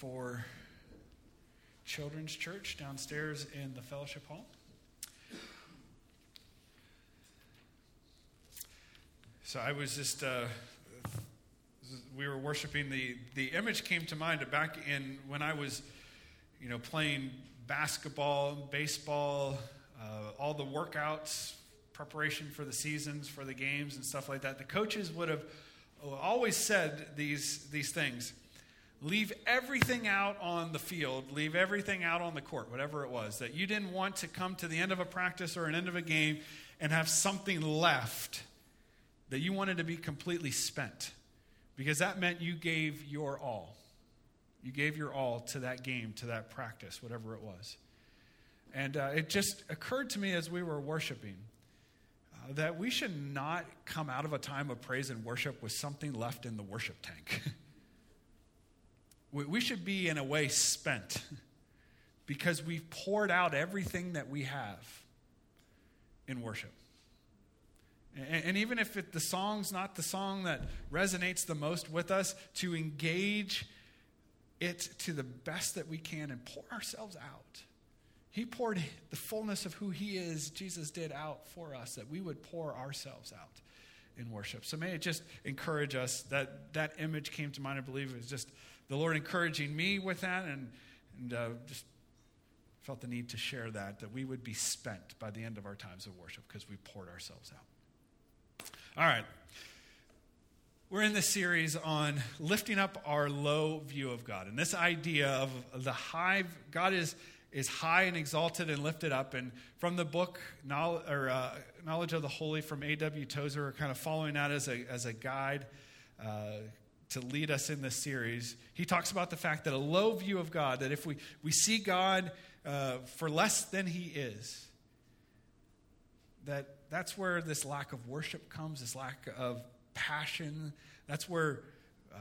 for Children's Church downstairs in the fellowship hall. So I was just, uh, we were worshiping. The, the image came to mind back in when I was, you know, playing basketball, baseball, uh, all the workouts, preparation for the seasons, for the games, and stuff like that. The coaches would have always said these, these things leave everything out on the field, leave everything out on the court, whatever it was, that you didn't want to come to the end of a practice or an end of a game and have something left that you wanted to be completely spent because that meant you gave your all. You gave your all to that game, to that practice, whatever it was. And uh, it just occurred to me as we were worshiping uh, that we should not come out of a time of praise and worship with something left in the worship tank. we, should be, in a way, spent because we've poured out everything that we have in worship. And, even if it, the song's not the song that resonates the most with us, to engage it to the best that we can and pour ourselves out. He poured the fullness of who He is, Jesus did out for us, that we would pour ourselves out in worship. So may it just encourage us that that image came to mind, I believe, is just the Lord encouraging me with that and, and uh, just felt the need to share that, that we would be spent by the end of our times of worship because we poured ourselves out. All right. We're in this series on lifting up our low view of God. And this idea of the high, God is, is high and exalted and lifted up. And from the book Knowledge, or, uh, Knowledge of the Holy from A.W. Tozer, we're kind of following that as a, as a guide uh, to lead us in this series. He talks about the fact that a low view of God, that if we, we see God uh, for less than he is, that that's where this lack of worship comes, this lack of passion. That's where uh,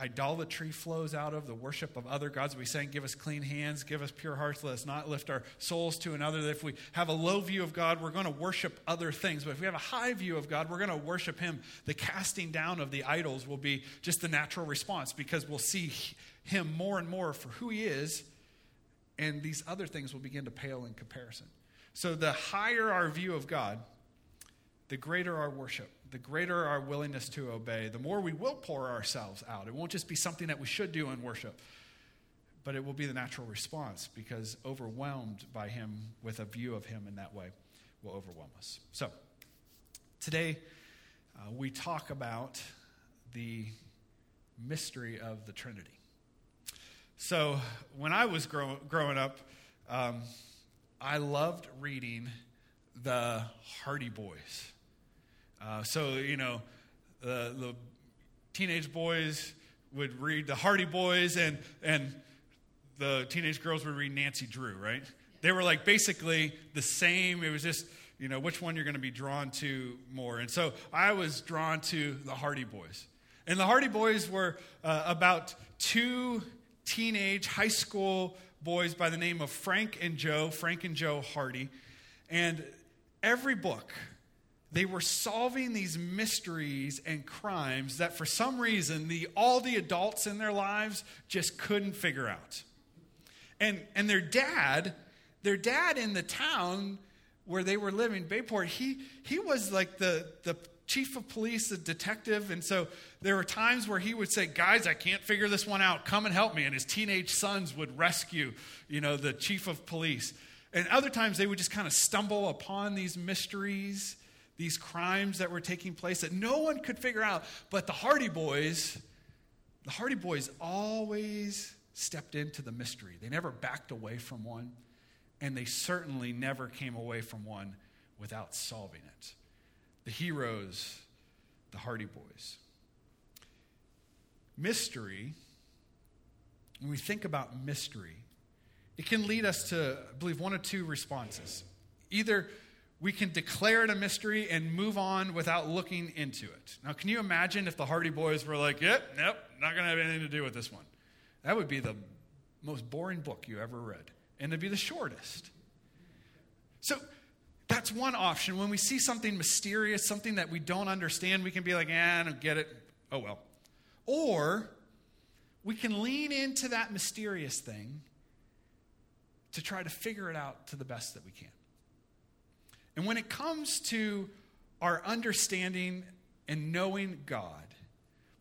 idolatry flows out of the worship of other gods. We saying, Give us clean hands, give us pure hearts, let us not lift our souls to another. That if we have a low view of God, we're going to worship other things. But if we have a high view of God, we're going to worship Him. The casting down of the idols will be just the natural response because we'll see Him more and more for who He is, and these other things will begin to pale in comparison. So the higher our view of God, the greater our worship, the greater our willingness to obey, the more we will pour ourselves out. It won't just be something that we should do in worship, but it will be the natural response because overwhelmed by Him with a view of Him in that way will overwhelm us. So, today uh, we talk about the mystery of the Trinity. So, when I was grow- growing up, um, I loved reading the Hardy Boys. Uh, so, you know, the, the teenage boys would read the Hardy Boys, and, and the teenage girls would read Nancy Drew, right? They were like basically the same. It was just, you know, which one you're going to be drawn to more. And so I was drawn to the Hardy Boys. And the Hardy Boys were uh, about two teenage high school boys by the name of Frank and Joe, Frank and Joe Hardy. And every book, they were solving these mysteries and crimes that for some reason the, all the adults in their lives just couldn't figure out. And, and their dad, their dad in the town where they were living, Bayport, he, he was like the, the chief of police, the detective. And so there were times where he would say, Guys, I can't figure this one out. Come and help me. And his teenage sons would rescue, you know, the chief of police. And other times they would just kind of stumble upon these mysteries these crimes that were taking place that no one could figure out. But the Hardy Boys, the Hardy Boys always stepped into the mystery. They never backed away from one, and they certainly never came away from one without solving it. The heroes, the Hardy Boys. Mystery, when we think about mystery, it can lead us to, I believe, one of two responses. Either we can declare it a mystery and move on without looking into it. Now, can you imagine if the Hardy Boys were like, yep, nope, not going to have anything to do with this one? That would be the most boring book you ever read, and it'd be the shortest. So, that's one option. When we see something mysterious, something that we don't understand, we can be like, eh, I don't get it. Oh well. Or we can lean into that mysterious thing to try to figure it out to the best that we can. And when it comes to our understanding and knowing God,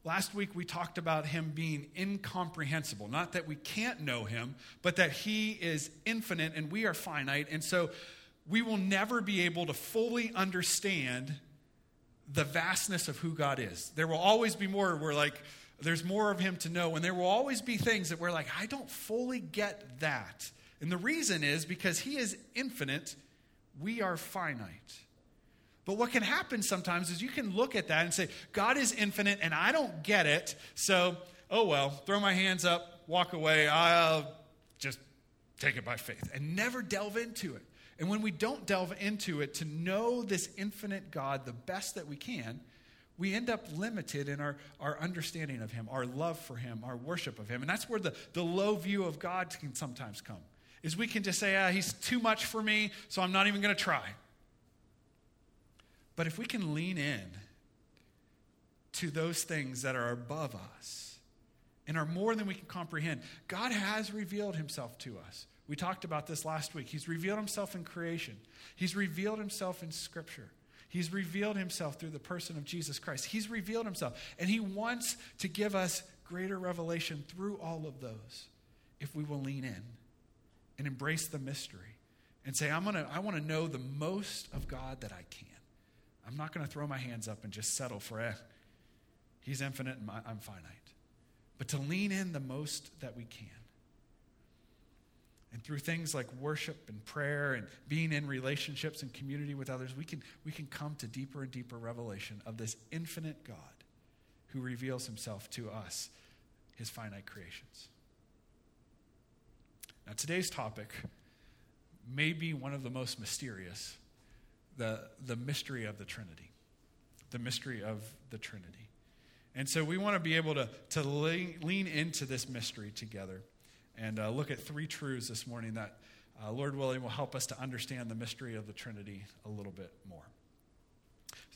last week we talked about him being incomprehensible. Not that we can't know him, but that he is infinite and we are finite. And so we will never be able to fully understand the vastness of who God is. There will always be more. We're like, there's more of him to know. And there will always be things that we're like, I don't fully get that. And the reason is because he is infinite, we are finite. But what can happen sometimes is you can look at that and say, God is infinite and I don't get it. So, oh well, throw my hands up, walk away. I'll just take it by faith and never delve into it. And when we don't delve into it to know this infinite God the best that we can, we end up limited in our, our understanding of Him, our love for Him, our worship of Him. And that's where the, the low view of God can sometimes come. Is we can just say, ah, He's too much for me, so I'm not even going to try. But if we can lean in to those things that are above us and are more than we can comprehend, God has revealed Himself to us. We talked about this last week. He's revealed himself in creation, he's revealed himself in Scripture. He's revealed himself through the person of Jesus Christ. He's revealed himself. And he wants to give us greater revelation through all of those if we will lean in and embrace the mystery and say, I'm gonna, I want to know the most of God that I can. I'm not going to throw my hands up and just settle for, he's infinite and I'm finite. But to lean in the most that we can. And through things like worship and prayer and being in relationships and community with others, we can, we can come to deeper and deeper revelation of this infinite God who reveals himself to us, his finite creations. Now, today's topic may be one of the most mysterious the, the mystery of the Trinity. The mystery of the Trinity. And so we want to be able to, to lean, into this mystery together and uh, look at three truths this morning that, uh, Lord willing, will help us to understand the mystery of the Trinity a little bit more.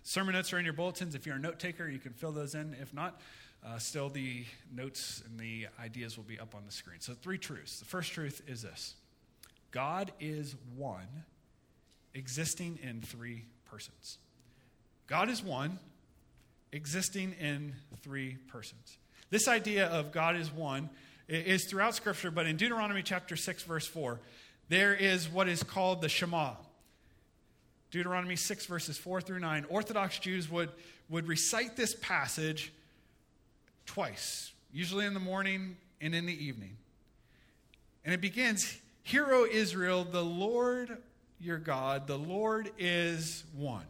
Sermon notes are in your bulletins. If you're a note taker, you can fill those in. If not, uh, still the notes and the ideas will be up on the screen. So, three truths. The first truth is this God is one, existing in three persons. God is one, existing in three persons. This idea of God is one is throughout Scripture, but in Deuteronomy chapter 6, verse 4, there is what is called the Shema. Deuteronomy 6, verses 4 through 9. Orthodox Jews would, would recite this passage twice, usually in the morning and in the evening. And it begins Hear, O Israel, the Lord your God, the Lord is one.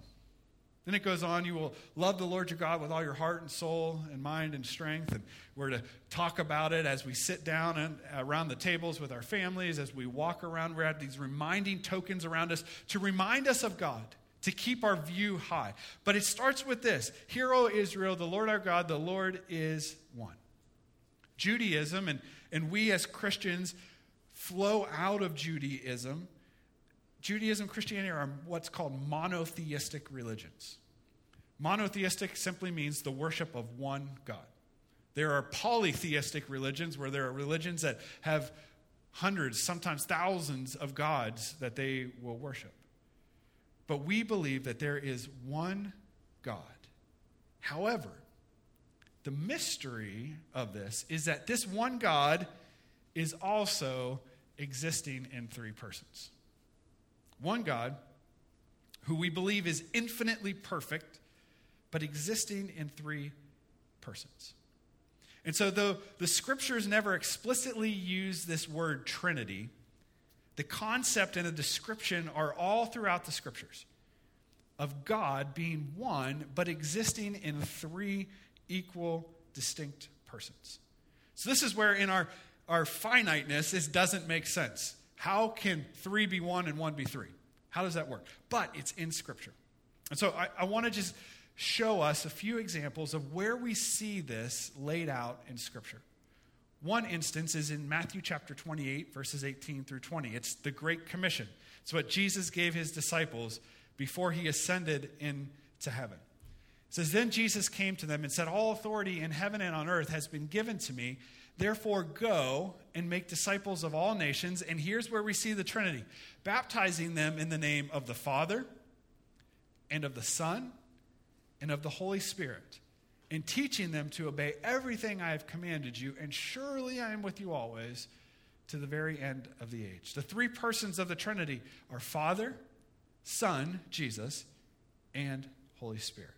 Then it goes on, you will love the Lord your God with all your heart and soul and mind and strength. And we're to talk about it as we sit down and around the tables with our families, as we walk around. We're at these reminding tokens around us to remind us of God, to keep our view high. But it starts with this Hear, O Israel, the Lord our God, the Lord is one. Judaism, and, and we as Christians flow out of Judaism Judaism, Christianity are what's called monotheistic religions. Monotheistic simply means the worship of one God. There are polytheistic religions where there are religions that have hundreds, sometimes thousands of gods that they will worship. But we believe that there is one God. However, the mystery of this is that this one God is also existing in three persons one God who we believe is infinitely perfect, but existing in three persons. And so, though the scriptures never explicitly use this word Trinity, the concept and the description are all throughout the scriptures of God being one, but existing in three equal, distinct persons. So, this is where in our, our finiteness, this doesn't make sense. How can three be one and one be three? How does that work? But it's in Scripture. And so I, I want to just show us a few examples of where we see this laid out in Scripture. One instance is in Matthew chapter 28, verses 18 through 20. It's the Great Commission. It's what Jesus gave his disciples before he ascended into heaven. It says, Then Jesus came to them and said, All authority in heaven and on earth has been given to me. Therefore, go and make disciples of all nations. And here's where we see the Trinity baptizing them in the name of the Father, and of the Son, and of the Holy Spirit, and teaching them to obey everything I have commanded you. And surely I am with you always to the very end of the age. The three persons of the Trinity are Father, Son, Jesus, and Holy Spirit.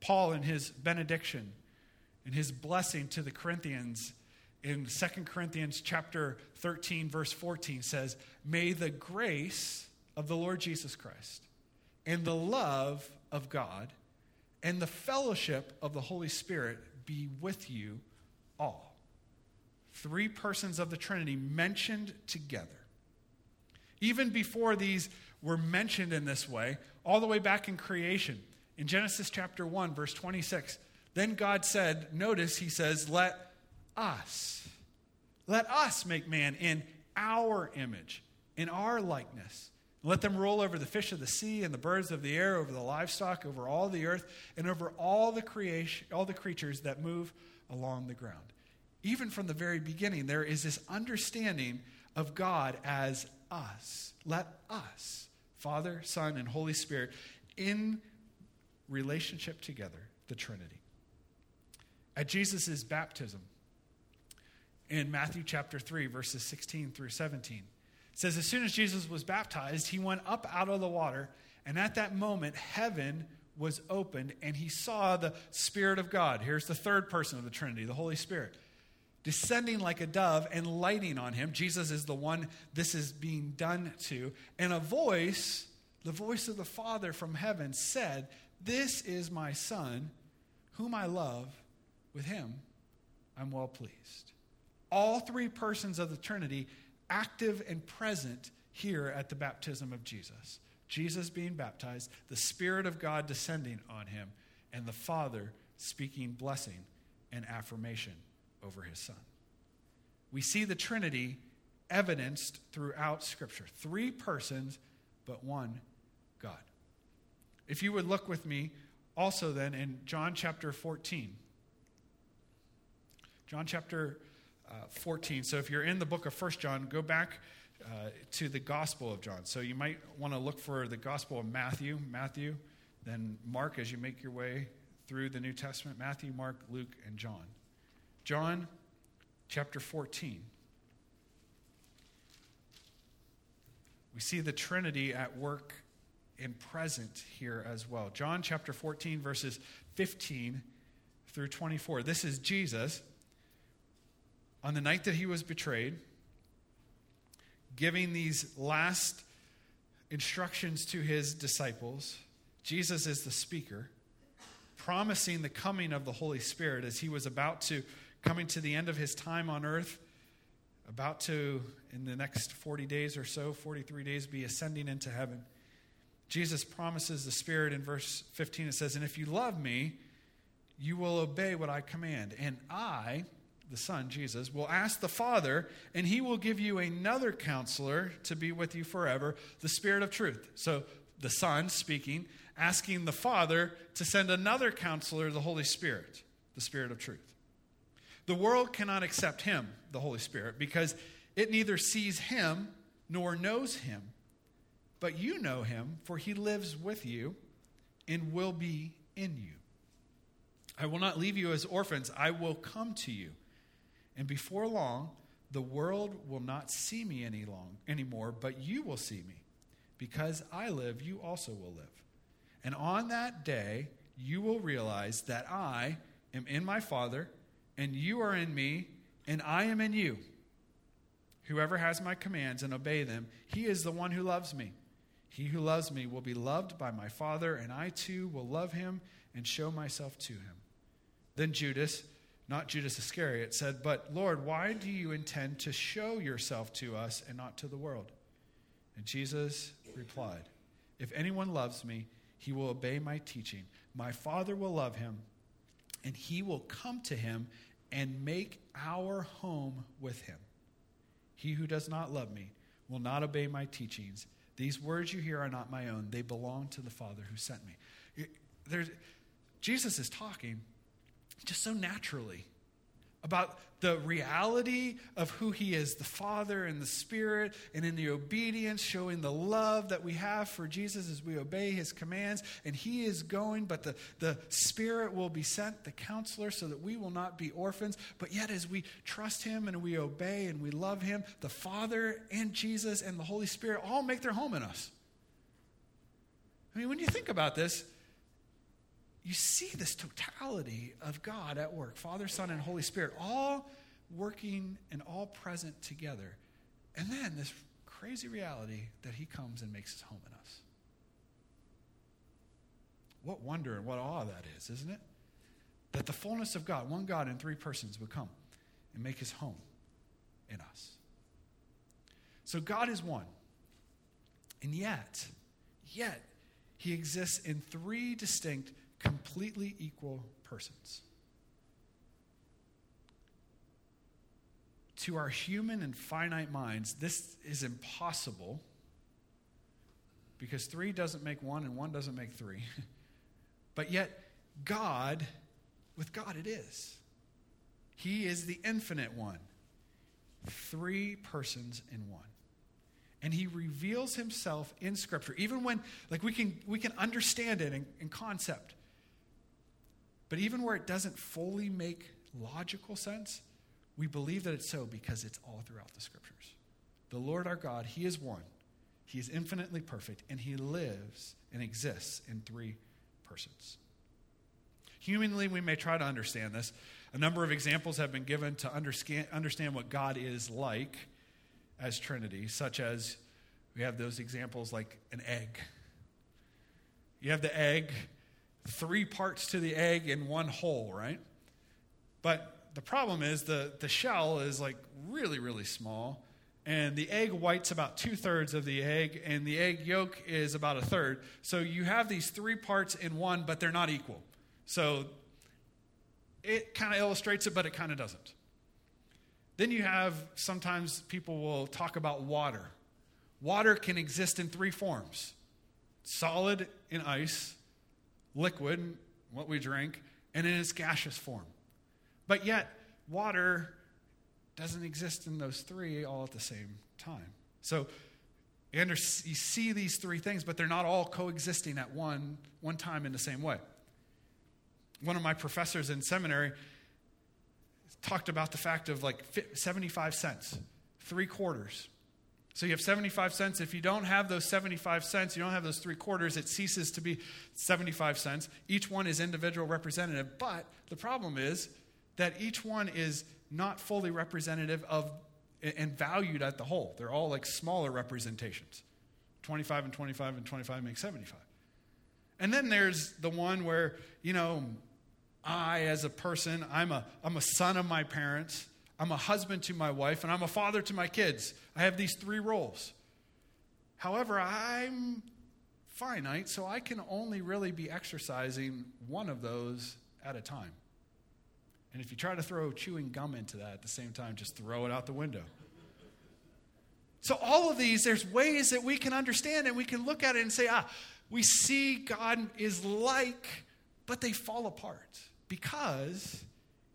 Paul, in his benediction, in his blessing to the Corinthians, in 2 Corinthians chapter 13, verse 14, says, May the grace of the Lord Jesus Christ and the love of God and the fellowship of the Holy Spirit be with you all. Three persons of the Trinity mentioned together. Even before these were mentioned in this way, all the way back in creation, in Genesis chapter 1, verse 26, then God said, notice he says, let us, let us make man in our image, in our likeness. Let them roll over the fish of the sea and the birds of the air, over the livestock, over all the earth, and over all the creation, all the creatures that move along the ground. Even from the very beginning, there is this understanding of God as us. Let us, Father, Son, and Holy Spirit, in relationship together, the Trinity. At Jesus' baptism, in Matthew chapter 3, verses 16 through 17, it says, As soon as Jesus was baptized, he went up out of the water, and at that moment, heaven was opened, and he saw the Spirit of God. Here's the third person of the Trinity, the Holy Spirit, descending like a dove and lighting on him. Jesus is the one this is being done to. And a voice, the voice of the Father from heaven, said, This is my Son, whom I love. With him, I'm well pleased. All three persons of the Trinity active and present here at the baptism of Jesus. Jesus being baptized, the Spirit of God descending on him, and the Father speaking blessing and affirmation over his Son. We see the Trinity evidenced throughout Scripture three persons, but one God. If you would look with me also then in John chapter 14. John chapter uh, 14. So if you're in the book of First John, go back uh, to the Gospel of John. So you might want to look for the Gospel of Matthew, Matthew, then Mark as you make your way through the New Testament Matthew, Mark, Luke, and John. John chapter 14. We see the Trinity at work and present here as well. John chapter 14, verses 15 through 24. This is Jesus on the night that he was betrayed, giving these last instructions to his disciples. Jesus is the speaker, promising the coming of the Holy Spirit as he was about to coming to the end of his time on earth, about to in the next 40 days or so, 43 days be ascending into heaven. Jesus promises the Spirit in verse 15 it says, "And if you love me, you will obey what I command, and I the Son, Jesus, will ask the Father, and he will give you another counselor to be with you forever, the Spirit of truth. So the Son speaking, asking the Father to send another counselor, the Holy Spirit, the Spirit of truth. The world cannot accept him, the Holy Spirit, because it neither sees him nor knows him. But you know him, for he lives with you and will be in you. I will not leave you as orphans, I will come to you. And before long, the world will not see me any long anymore, but you will see me. Because I live, you also will live. And on that day, you will realize that I am in my Father, and you are in me, and I am in you. Whoever has my commands and obey them, he is the one who loves me. He who loves me will be loved by my Father, and I too will love him and show myself to him. Then Judas, not Judas Iscariot, said, But Lord, why do you intend to show yourself to us and not to the world? And Jesus replied, If anyone loves me, he will obey my teaching. My Father will love him, and he will come to him and make our home with him. He who does not love me will not obey my teachings. These words you hear are not my own, they belong to the Father who sent me. There's, Jesus is talking just so naturally. about the reality of who he is the Father and the Spirit, and in the obedience, showing the love that we have for Jesus as we obey his commands. And he is going, but the, the Spirit will be sent, the counselor, so that we will not be orphans. But yet, as we trust him and we obey and we love him, the Father and Jesus and the Holy Spirit all make their home in us. I mean, when you think about this, you see this totality of God at work Father, Son, and Holy Spirit, all working and all present together. And then this crazy reality that He comes and makes His home in us. What wonder and what awe that is, isn't it? That the fullness of God, one God in three persons, would come and make His home in us. So God is one. And yet, yet, He exists in three distinct completely equal persons. To our human and finite minds, this is impossible because three doesn't make one and one doesn't make three. but yet, God, with God, it is. He is the infinite one, three persons in one and he reveals himself in scripture even when like we can we can understand it in, in, concept but even where it doesn't fully make logical sense, we believe that it's so because it's all throughout the scriptures. The Lord our God, He is one, He is infinitely perfect, and He lives and exists in three persons. Humanly, we may try to understand this. A number of examples have been given to understand what God is like as Trinity, such as we have those examples like an egg. You have the egg three parts to the egg in one whole, right? But the problem is the, the shell is like really, really small. And the egg white's about two thirds of the egg, and the egg yolk is about a third. So you have these three parts in one, but they're not equal. So it kind of illustrates it, but it kind of doesn't. Then you have sometimes people will talk about water. Water can exist in three forms solid in ice, liquid, what we drink, and in its gaseous form. But yet, water doesn't exist in those three all at the same time. So and you see these three things, but they're not all coexisting at one, one time in the same way. One of my professors in seminary talked about the fact of like 75 cents, three quarters. So you have 75 cents. If you don't have those 75 cents, you don't have those three quarters, it ceases to be 75 cents. Each one is individual representative. But the problem is that each one is not fully representative of and valued at the whole. They're all like smaller representations. 25 and 25 and 25 make 75. And then there's the one where, you know, I as a person, I'm a, I'm a son of my parents. I'm a husband to my wife, and I'm a father to my kids. I have these three roles. However, I'm finite, so I can only really be exercising one of those at a time. And if you try to throw chewing gum into that at the same time, just throw it out the window. So, all of these, there's ways that we can understand and we can look at it and say, ah, we see God is like, but they fall apart because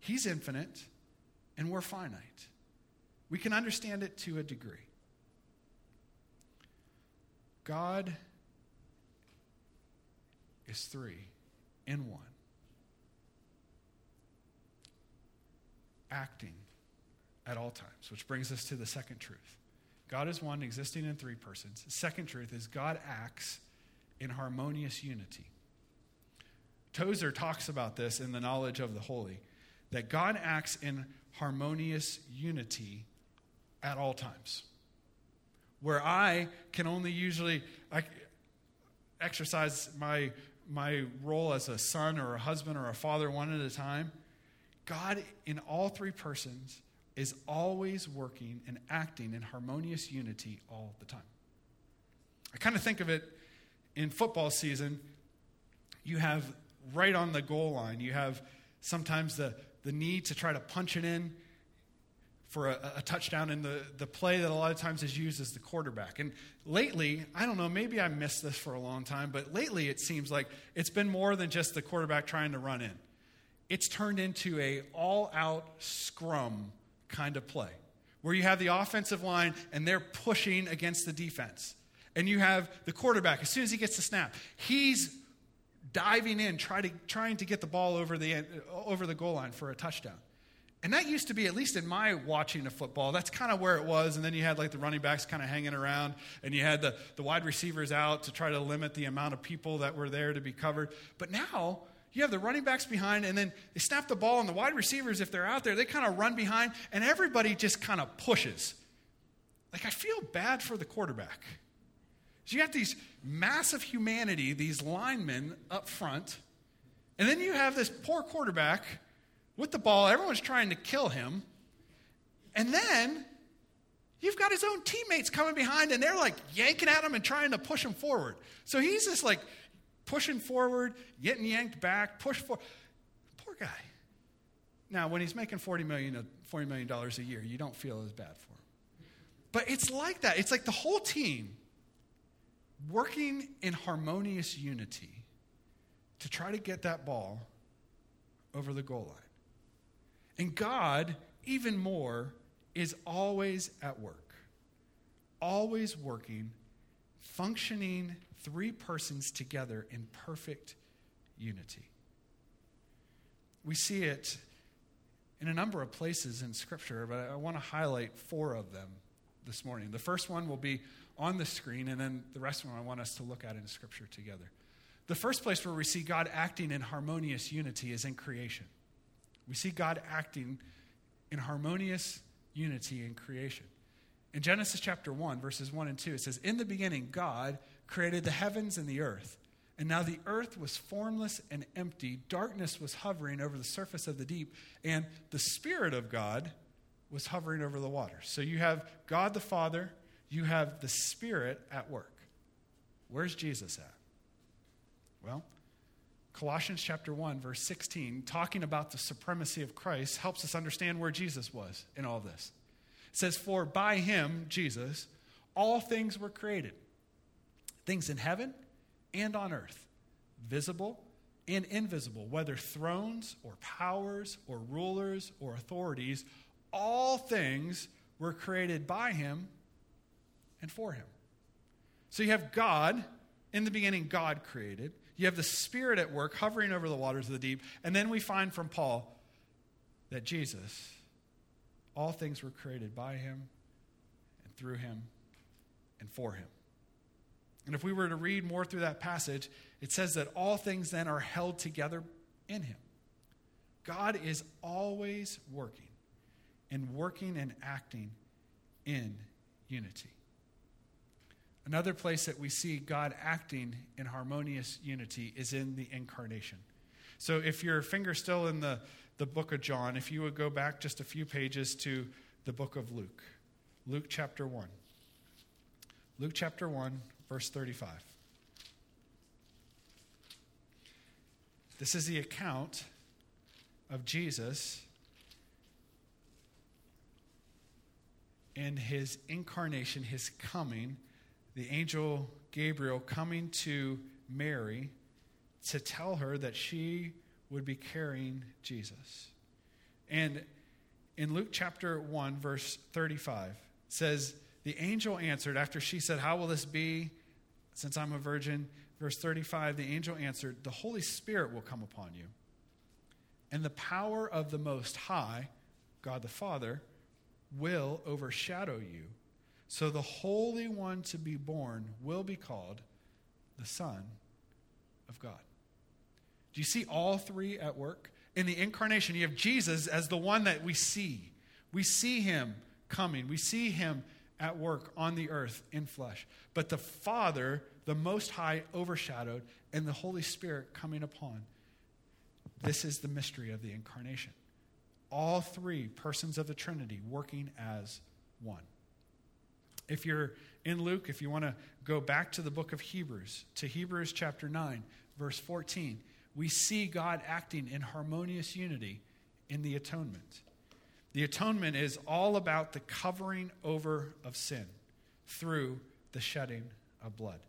He's infinite and we're finite. We can understand it to a degree. God is three in one, acting at all times, which brings us to the second truth. God is one, existing in three persons. Second truth is God acts in harmonious unity. Tozer talks about this in The Knowledge of the Holy, that God acts in harmonious unity at all times. Where I can only usually I exercise my, my role as a son or a husband or a father one at a time, God in all three persons is always working and acting in harmonious unity all the time. I kind of think of it in football season, you have right on the goal line, you have sometimes the, the need to try to punch it in for a, a, touchdown and the, the play that a lot of times is used as the quarterback. And lately, I don't know, maybe I missed this for a long time, but lately it seems like it's been more than just the quarterback trying to run in. it's turned into a all-out scrum kind of play where you have the offensive line and they're pushing against the defense. And you have the quarterback, as soon as he gets the snap, he's diving in, try to, trying to get the ball over the, over the goal line for a touchdown. And that used to be, at least in my watching of football, that's kind of where it was. And then you had like the running backs kind of hanging around, and you had the, the wide receivers out to try to limit the amount of people that were there to be covered. But now, you have the running backs behind, and then they snap the ball, and the wide receivers, if they're out there, they kind of run behind, and everybody just kind of pushes. Like, I feel bad for the quarterback. So you have these massive humanity, these linemen up front, and then you have this poor quarterback with the ball. Everyone's trying to kill him. And then you've got his own teammates coming behind and they're like yanking at him and trying to push him forward. So he's just like pushing forward, getting yanked back, push forward. Poor guy. Now, when he's making $40 million, uh, $40 million a year, you don't feel as bad for him. But it's like that. It's like the whole team working in harmonious unity to try to get that ball over the goal line. And God, even more, is always at work, always working, functioning three persons together in perfect unity. We see it in a number of places in Scripture, but I want to highlight four of them this morning. The first one will be on the screen, and then the rest of them I want us to look at in Scripture together. The first place where we see God acting in harmonious unity is in creation. We see God acting in harmonious unity in creation. In Genesis chapter 1, verses 1 and 2, it says, In the beginning, God created the heavens and the earth. And now the earth was formless and empty. Darkness was hovering over the surface of the deep. And the Spirit of God was hovering over the water. So you have God the Father, you have the Spirit at work. Where's Jesus at? Well, Colossians chapter 1 verse 16 talking about the supremacy of Christ helps us understand where Jesus was in all this. It says for by him Jesus all things were created. Things in heaven and on earth, visible and invisible, whether thrones or powers or rulers or authorities, all things were created by him and for him. So you have God, in the beginning, God created. You have the Spirit at work hovering over the waters of the deep. And then we find from Paul that Jesus, all things were created by him and through him and for him. And if we were to read more through that passage, it says that all things then are held together in him. God is always working and working and acting in unity. Another place that we see God acting in harmonious unity is in the incarnation. So if your finger's still in the, the book of John, if you would go back just a few pages to the book of Luke, Luke chapter 1. Luke chapter 1, verse 35. This is the account of Jesus in his incarnation, his coming the angel Gabriel coming to Mary to tell her that she would be carrying Jesus. And in Luke chapter 1, verse 35, says, The angel answered, after she said, How will this be since I'm a virgin? Verse 35, the angel answered, The Holy Spirit will come upon you, and the power of the Most High, God the Father, will overshadow you. So the Holy One to be born will be called the Son of God. Do you see all three at work? In the incarnation, you have Jesus as the one that we see. We see him coming, we see him at work on the earth in flesh. But the Father, the Most High, overshadowed, and the Holy Spirit coming upon. This is the mystery of the incarnation. All three persons of the Trinity working as one. If you're in Luke, if you want to go back to the book of Hebrews, to Hebrews chapter 9, verse 14, we see God acting in harmonious unity in the atonement. The atonement is all about the covering over of sin through the shedding of blood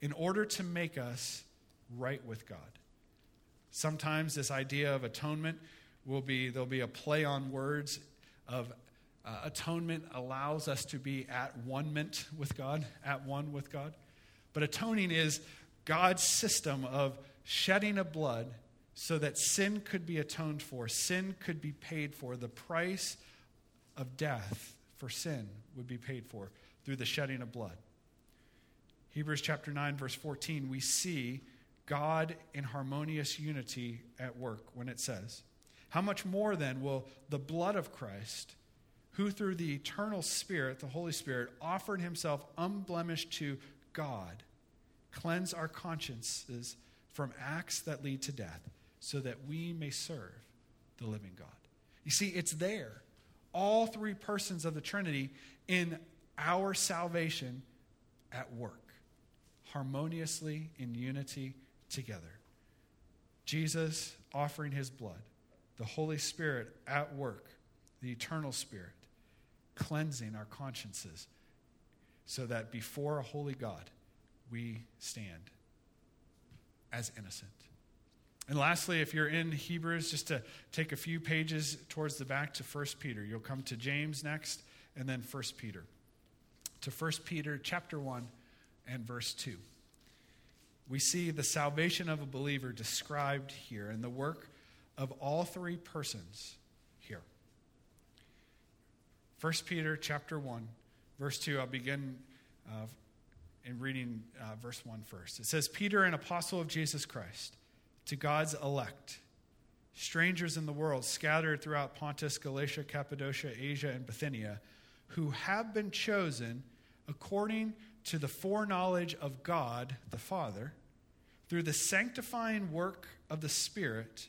in order to make us right with God. Sometimes this idea of atonement will be, there'll be a play on words of uh, atonement allows us to be at one with God, at one with God. But atoning is God's system of shedding of blood so that sin could be atoned for, sin could be paid for. The price of death for sin would be paid for through the shedding of blood. Hebrews chapter 9, verse 14, we see God in harmonious unity at work when it says, How much more then will the blood of Christ? who through the eternal Spirit, the Holy Spirit, offered himself unblemished to God, cleanse our consciences from acts that lead to death, so that we may serve the living God. You see, it's there. All three persons of the Trinity in our salvation at work, harmoniously in unity together. Jesus offering his blood, the Holy Spirit at work, the eternal Spirit cleansing our consciences so that before a holy God, we stand as innocent. And lastly, if you're in Hebrews, just to take a few pages towards the back to 1 Peter, you'll come to James next and then 1 Peter. To 1 Peter chapter 1 and verse 2. We see the salvation of a believer described here in the work of all three persons here. 1 Peter chapter 1, verse 2. I'll begin uh, in reading uh, verse 1 first. It says, Peter, an apostle of Jesus Christ, to God's elect, strangers in the world scattered throughout Pontus, Galatia, Cappadocia, Asia, and Bithynia, who have been chosen according to the foreknowledge of God the Father, through the sanctifying work of the Spirit,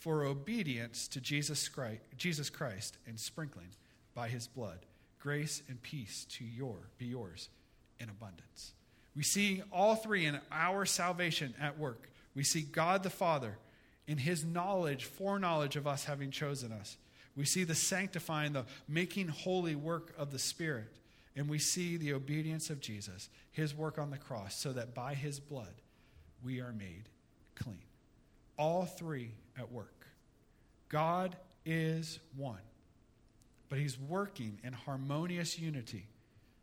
for obedience to Jesus Christ, Jesus Christ and sprinkling by his blood. Grace and peace to your be yours in abundance. We see all three in our salvation at work. We see God the Father in his knowledge, foreknowledge of us having chosen us. We see the sanctifying, the making holy work of the Spirit. And we see the obedience of Jesus, his work on the cross, so that by his blood we are made clean. All three at work. God is one but he's working in harmonious unity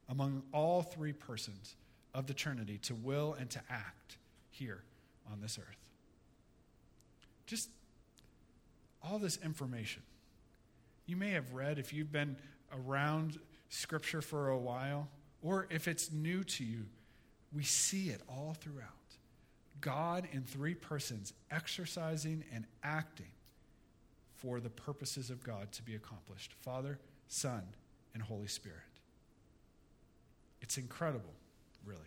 among all three persons of the Trinity to will and to act here on this earth. Just all this information. You may have read if you've been around Scripture for a while, or if it's new to you, we see it all throughout. God in three persons exercising and acting for the purposes of God to be accomplished Father, Son, and Holy Spirit. It's incredible, really.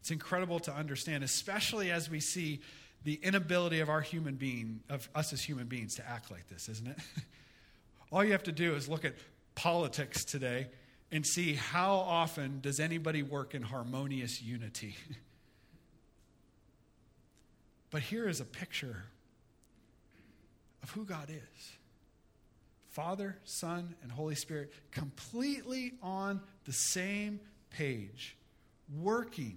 It's incredible to understand, especially as we see the inability of our human being, of us as human beings, to act like this, isn't it? All you have to do is look at politics today and see how often does anybody work in harmonious unity. but here is a picture of who God is Father, Son, and Holy Spirit completely on the same page, working.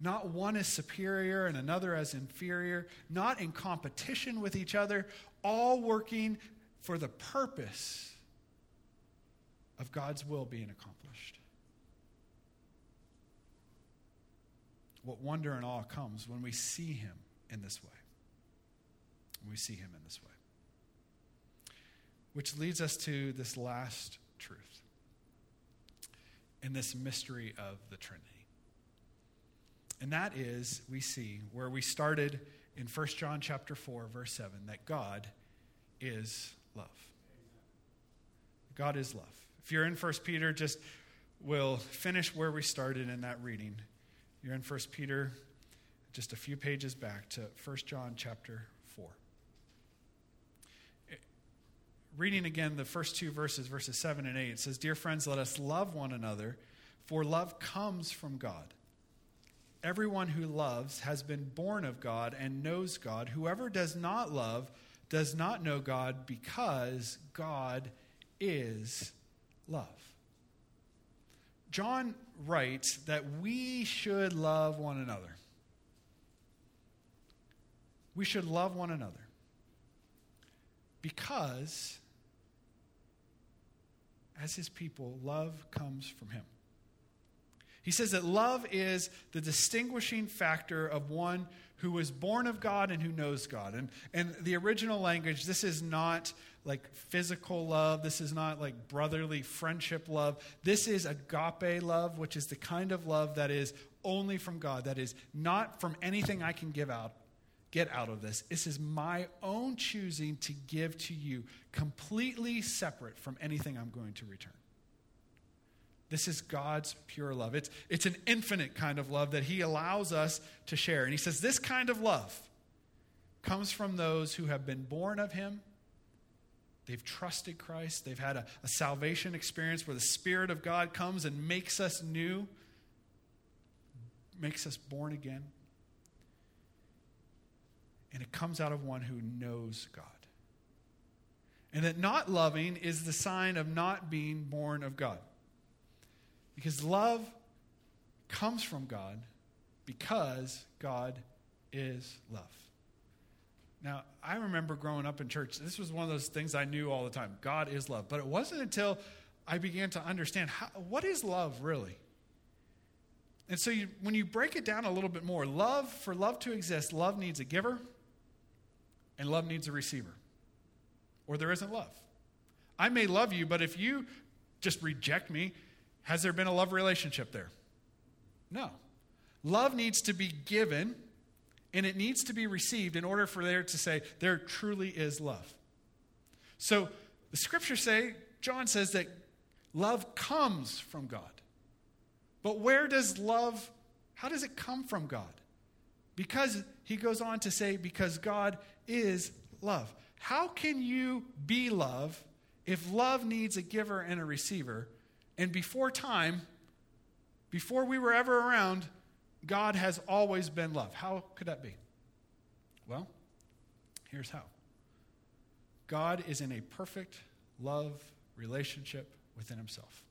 Not one is superior and another as inferior, not in competition with each other, all working for the purpose of God's will being accomplished. What wonder and awe comes when we see Him in this way we see him in this way. Which leads us to this last truth in this mystery of the Trinity. And that is, we see where we started in 1 John chapter 4, verse 7, that God is love. God is love. If you're in 1 Peter, just we'll finish where we started in that reading. You're in 1 Peter, just a few pages back to 1 John chapter 4 reading again the first two verses, verses 7 and 8, it says, Dear friends, let us love one another, for love comes from God. Everyone who loves has been born of God and knows God. Whoever does not love does not know God because God is love. John writes that we should love one another. We should love one another because, as his people, love comes from him. He says that love is the distinguishing factor of one who was born of God and who knows God. And, and the original language, this is not like physical love. This is not like brotherly friendship love. This is agape love, which is the kind of love that is only from God, that is not from anything I can give out, get out of this. This is my own choosing to give to you, completely separate from anything I'm going to return. This is God's pure love. It's, it's an infinite kind of love that He allows us to share. And He says this kind of love comes from those who have been born of Him. They've trusted Christ. They've had a, a salvation experience where the Spirit of God comes and makes us new, makes us born again. And it comes out of one who knows God. And that not loving is the sign of not being born of God. Because love comes from God because God is love. Now, I remember growing up in church, this was one of those things I knew all the time God is love. But it wasn't until I began to understand how, what is love really? And so you, when you break it down a little bit more, love, for love to exist, love needs a giver and love needs a receiver. Or there isn't love. I may love you, but if you just reject me, has there been a love relationship there? No. Love needs to be given and it needs to be received in order for there to say there truly is love. So the scriptures say, John says that love comes from God. But where does love, how does it come from God? Because he goes on to say, because God is love. How can you be love if love needs a giver and a receiver? And before time, before we were ever around, God has always been love. How could that be? Well, here's how God is in a perfect love relationship within himself.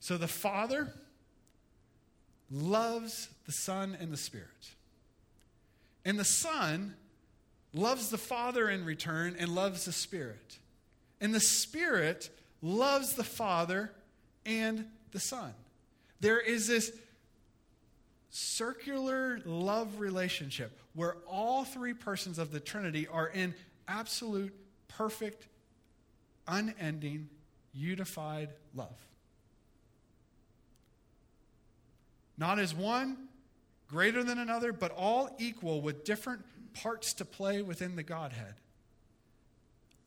So the Father loves the Son and the Spirit. And the Son loves the Father in return and loves the Spirit. And the Spirit loves the Father and the Son. There is this circular love relationship where all three persons of the Trinity are in absolute, perfect, unending, unified love. Not as one greater than another, but all equal with different parts to play within the Godhead.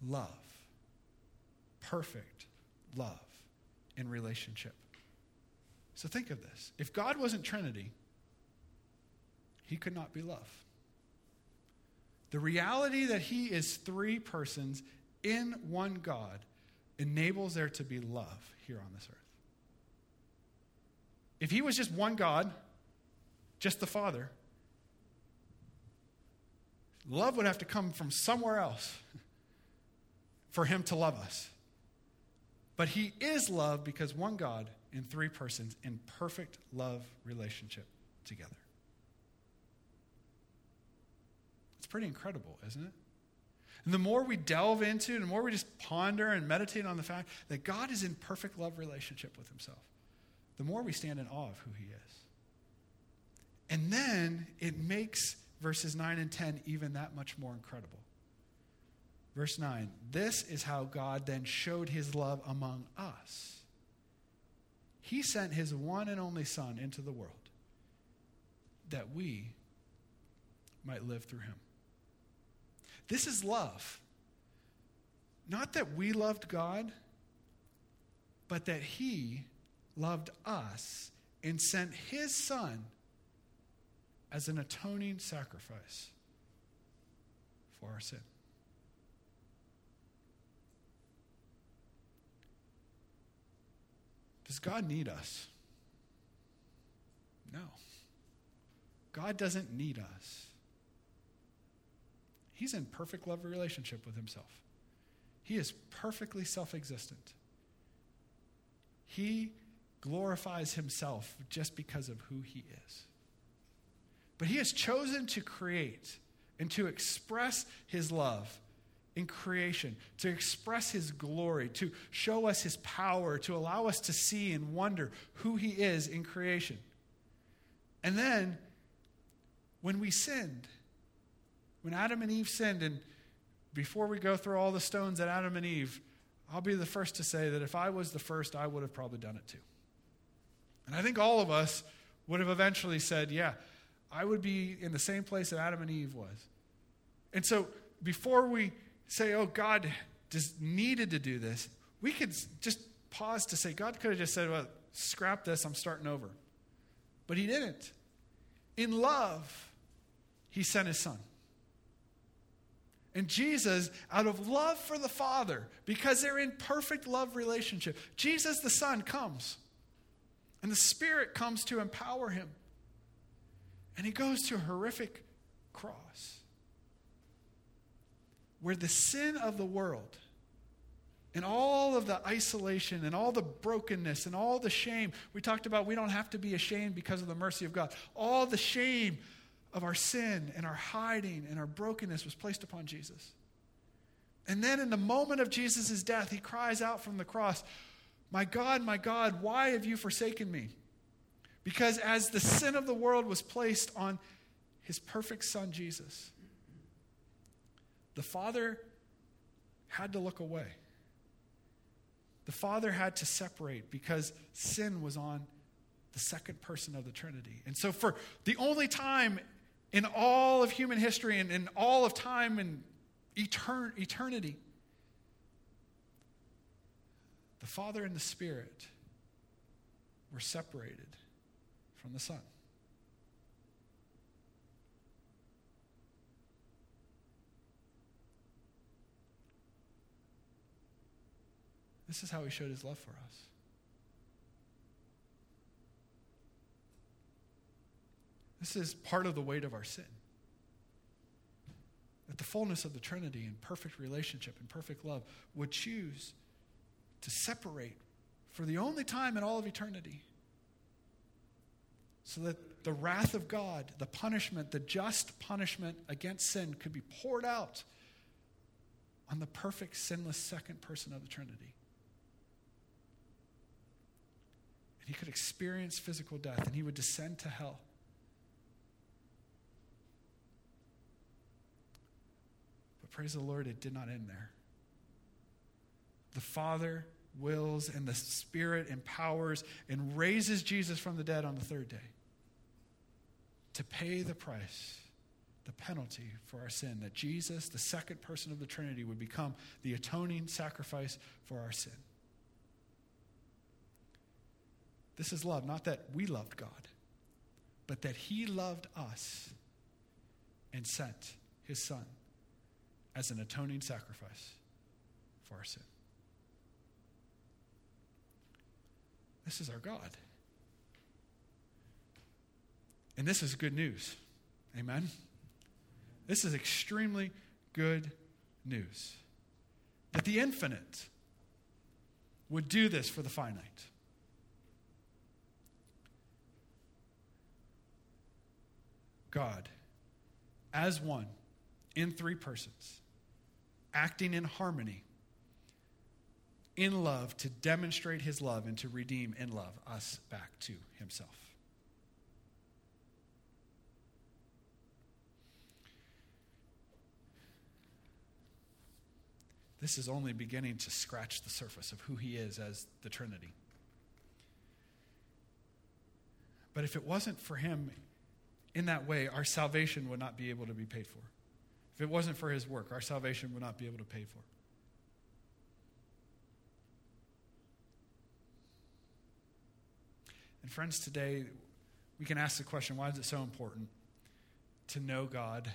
Love. Perfect love in relationship. So think of this. If God wasn't Trinity, he could not be love. The reality that he is three persons in one God enables there to be love here on this earth. If he was just one God, just the Father, love would have to come from somewhere else for him to love us. But he is love because one God in three persons in perfect love relationship together. It's pretty incredible, isn't it? And the more we delve into, the more we just ponder and meditate on the fact that God is in perfect love relationship with himself, the more we stand in awe of who he is. And then it makes verses 9 and 10 even that much more incredible. Verse 9 This is how God then showed his love among us. He sent his one and only Son into the world that we might live through him. This is love. Not that we loved God, but that he loved us and sent his Son as an atoning sacrifice for our sin. Does God need us? No. God doesn't need us. He's in perfect love relationship with himself. He is perfectly self existent. He glorifies himself just because of who he is. But he has chosen to create and to express his love in creation, to express his glory, to show us his power, to allow us to see and wonder who he is in creation. And then, when we sinned, when Adam and Eve sinned, and before we go through all the stones at Adam and Eve, I'll be the first to say that if I was the first, I would have probably done it too. And I think all of us would have eventually said, Yeah, I would be in the same place that Adam and Eve was. And so before we say, Oh, God just needed to do this, we could just pause to say, God could have just said, Well, scrap this, I'm starting over. But He didn't. In love, He sent His Son. And Jesus, out of love for the Father, because they're in perfect love relationship, Jesus the Son comes. And the Spirit comes to empower him. And he goes to a horrific cross where the sin of the world and all of the isolation and all the brokenness and all the shame we talked about, we don't have to be ashamed because of the mercy of God. All the shame of our sin and our hiding and our brokenness was placed upon Jesus. And then in the moment of Jesus' death, he cries out from the cross, My God, my God, why have you forsaken me? Because as the sin of the world was placed on his perfect son, Jesus, the Father had to look away. The Father had to separate because sin was on the second person of the Trinity. And so, for the only time in all of human history and in all of time and etern- eternity. The Father and the Spirit were separated from the Son. This is how he showed his love for us. This is part of the weight of our sin. That the fullness of the Trinity in perfect relationship and perfect love would choose to separate for the only time in all of eternity so that the wrath of God, the punishment, the just punishment against sin could be poured out on the perfect, sinless second person of the Trinity. And he could experience physical death and he would descend to hell But praise the Lord, it did not end there. The Father wills and the Spirit empowers and raises Jesus from the dead on the third day to pay the price, the penalty for our sin, that Jesus, the second person of the Trinity, would become the atoning sacrifice for our sin. This is love, not that we loved God, but that He loved us and sent His Son as an atoning sacrifice for our sin. This is our God. And this is good news. Amen? This is extremely good news. That the infinite would do this for the finite. God, as one, in three persons, acting in harmony, in love, to demonstrate his love and to redeem in love us back to himself. This is only beginning to scratch the surface of who he is as the Trinity. But if it wasn't for him in that way, our salvation would not be able to be paid for. If it wasn't for his work, our salvation would not be able to pay for. And friends, today we can ask the question why is it so important to know God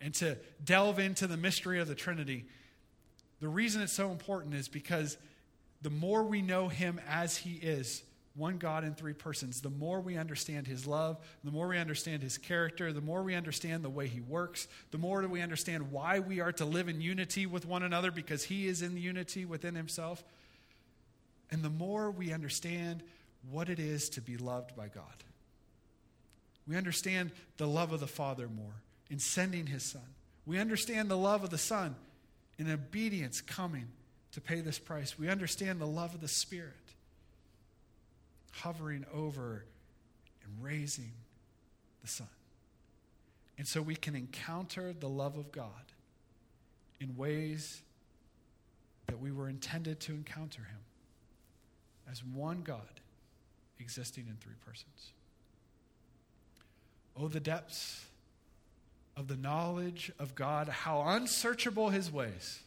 and to delve into the mystery of the Trinity? The reason it's so important is because the more we know Him as He is, one God in three persons, the more we understand his love, the more we understand his character, the more we understand the way he works, the more do we understand why we are to live in unity with one another because he is in unity within himself. And the more we understand what it is to be loved by God. We understand the love of the Father more in sending his Son. We understand the love of the Son in obedience coming to pay this price. We understand the love of the Spirit hovering over and raising the Son. And so we can encounter the love of God in ways that we were intended to encounter Him as one God existing in three persons. Oh, the depths of the knowledge of God, how unsearchable His ways.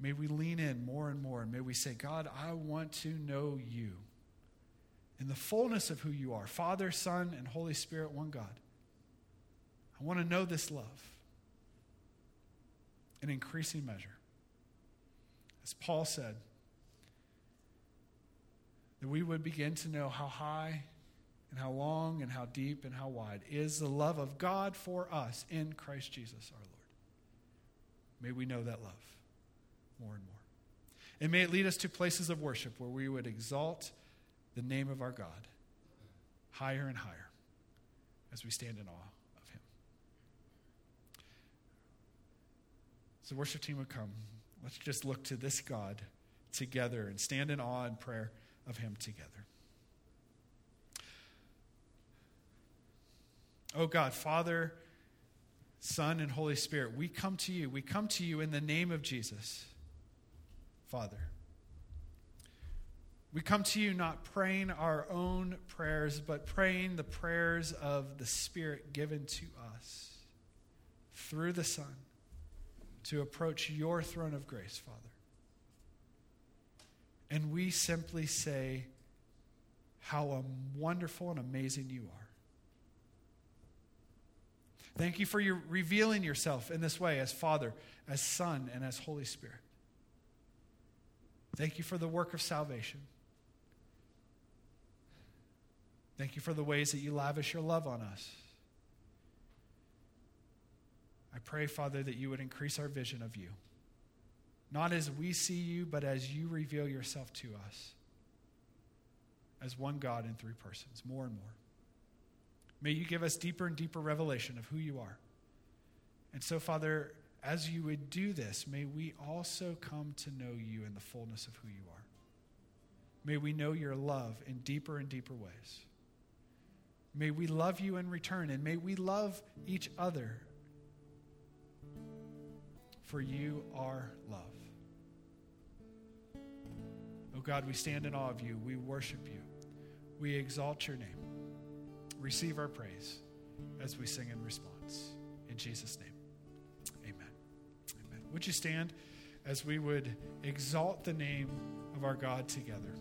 May we lean in more and more, and may we say, God, I want to know you in the fullness of who you are Father, Son, and Holy Spirit, one God. I want to know this love in increasing measure. As Paul said, that we would begin to know how high and how long and how deep and how wide is the love of God for us in Christ Jesus our Lord. May we know that love more and more. And may it lead us to places of worship where we would exalt the name of our God higher and higher as we stand in awe of Him. So, worship team would come. Let's just look to this God together and stand in awe and prayer of Him together. Oh God, Father, Son, and Holy Spirit, we come to you. We come to you in the name of Jesus, Father. We come to you not praying our own prayers, but praying the prayers of the Spirit given to us through the Son to approach your throne of grace, Father. And we simply say, How um, wonderful and amazing you are. Thank you for your revealing yourself in this way as Father, as Son, and as Holy Spirit. Thank you for the work of salvation. Thank you for the ways that you lavish your love on us. I pray, Father, that you would increase our vision of you. Not as we see you, but as you reveal yourself to us as one God in three persons, more and more. May you give us deeper and deeper revelation of who you are. And so, Father, as you would do this, may we also come to know you in the fullness of who you are. May we know your love in deeper and deeper ways. May we love you in return, and may we love each other, for you are love. Oh God, we stand in awe of you. We worship you. We exalt your name. Receive our praise as we sing in response. In Jesus' name, amen. Amen. Would you stand as we would exalt the name of our God together?